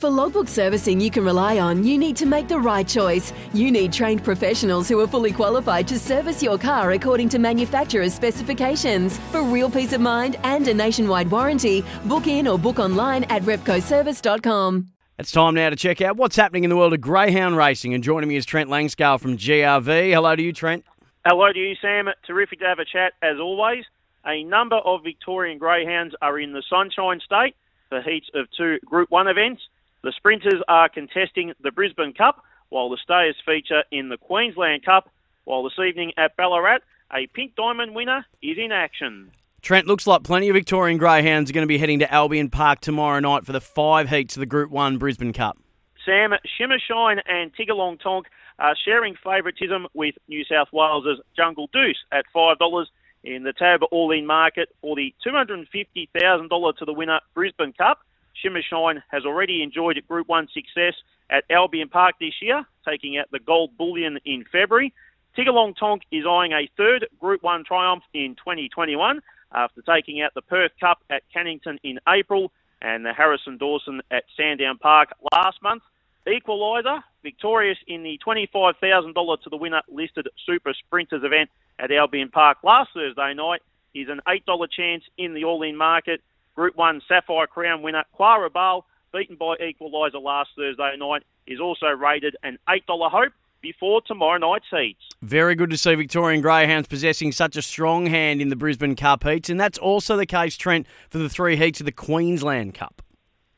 For logbook servicing you can rely on, you need to make the right choice. You need trained professionals who are fully qualified to service your car according to manufacturer's specifications. For real peace of mind and a nationwide warranty, book in or book online at repcoservice.com. It's time now to check out what's happening in the world of greyhound racing. And joining me is Trent Langskaill from GRV. Hello to you, Trent. Hello to you, Sam. Terrific to have a chat as always. A number of Victorian greyhounds are in the Sunshine State for heats of two Group 1 events. The sprinters are contesting the Brisbane Cup, while the stayers feature in the Queensland Cup. While this evening at Ballarat, a Pink Diamond winner is in action. Trent, looks like plenty of Victorian greyhounds are going to be heading to Albion Park tomorrow night for the five heats of the Group 1 Brisbane Cup. Sam, Shimmer Shine and Tiggerlong Tonk are sharing favouritism with New South Wales's Jungle Deuce at $5 in the Tab All-In market for the $250,000 to the winner Brisbane Cup. Shimmer Shine has already enjoyed a Group 1 success at Albion Park this year, taking out the Gold Bullion in February. Tiggerlong Tonk is eyeing a third Group 1 triumph in 2021 after taking out the Perth Cup at Cannington in April and the Harrison Dawson at Sandown Park last month. Equaliser, victorious in the $25,000 to the winner listed Super Sprinters event at Albion Park last Thursday night, is an $8 chance in the all-in market. Group 1 Sapphire Crown winner Clara Bale, beaten by Equaliser last Thursday night, is also rated an $8 hope before tomorrow night's heats. Very good to see Victorian Greyhounds possessing such a strong hand in the Brisbane Cup heats, and that's also the case, Trent, for the three heats of the Queensland Cup.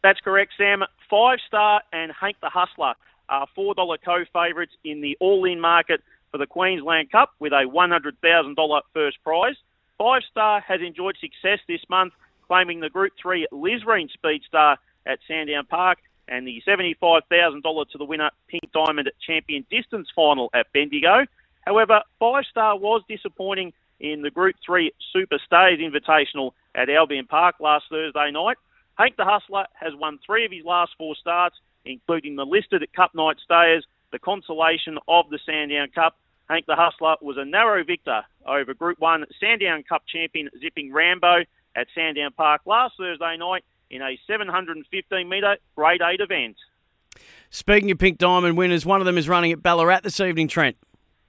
That's correct, Sam. Five Star and Hank the Hustler are $4 co favourites in the all in market for the Queensland Cup with a $100,000 first prize. Five Star has enjoyed success this month, claiming the Group 3 Lisreen Speed Star at Sandown Park and the $75,000 to the winner Pink Diamond Champion Distance Final at Bendigo. However, Five Star was disappointing in the Group 3 Super Stays Invitational at Albion Park last Thursday night. Hank the Hustler has won three of his last four starts, including the listed Cup Night Stayers, the consolation of the Sandown Cup. Hank the Hustler was a narrow victor over Group 1 Sandown Cup champion Zipping Rambo at Sandown Park last Thursday night in a 715 metre Grade 8 event. Speaking of Pink Diamond winners, one of them is running at Ballarat this evening, Trent.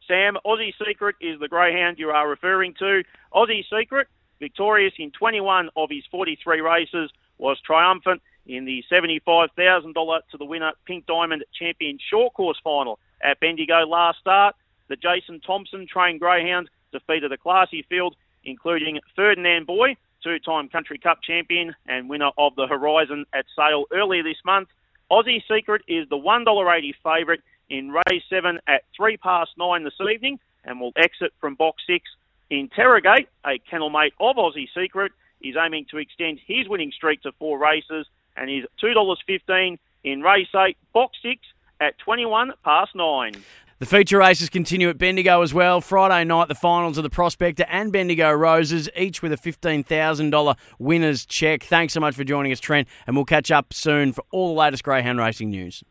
Sam, Aussie Secret is the greyhound you are referring to. Aussie Secret, victorious in 21 of his 43 races, was triumphant in the $75,000 to the winner Pink Diamond Champion Short Course Final at Bendigo last start. The Jason Thompson trained greyhound defeated a classy field, including Ferdinand Boy, two-time Country Cup champion and winner of the Horizon at Sale earlier this month. Aussie Secret is the $1.80 favourite in race 7 at 3 past 9 this evening and will exit from box 6. Interrogate, a kennel mate of Aussie Secret, is aiming to extend his winning streak to four races and is $2.15 in race 8, box 6 at 21 past 9. The feature races continue at Bendigo as well. Friday night, the finals of the Prospector and Bendigo Roses, each with a $15,000 winner's check. Thanks so much for joining us, Trent, and we'll catch up soon for all the latest greyhound racing news.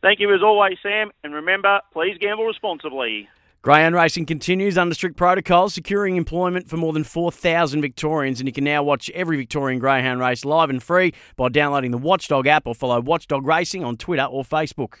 Thank you as always, Sam, and remember, please gamble responsibly. Greyhound racing continues under strict protocols, securing employment for more than 4,000 Victorians, and you can now watch every Victorian greyhound race live and free by downloading the Watchdog app or follow Watchdog Racing on Twitter or Facebook.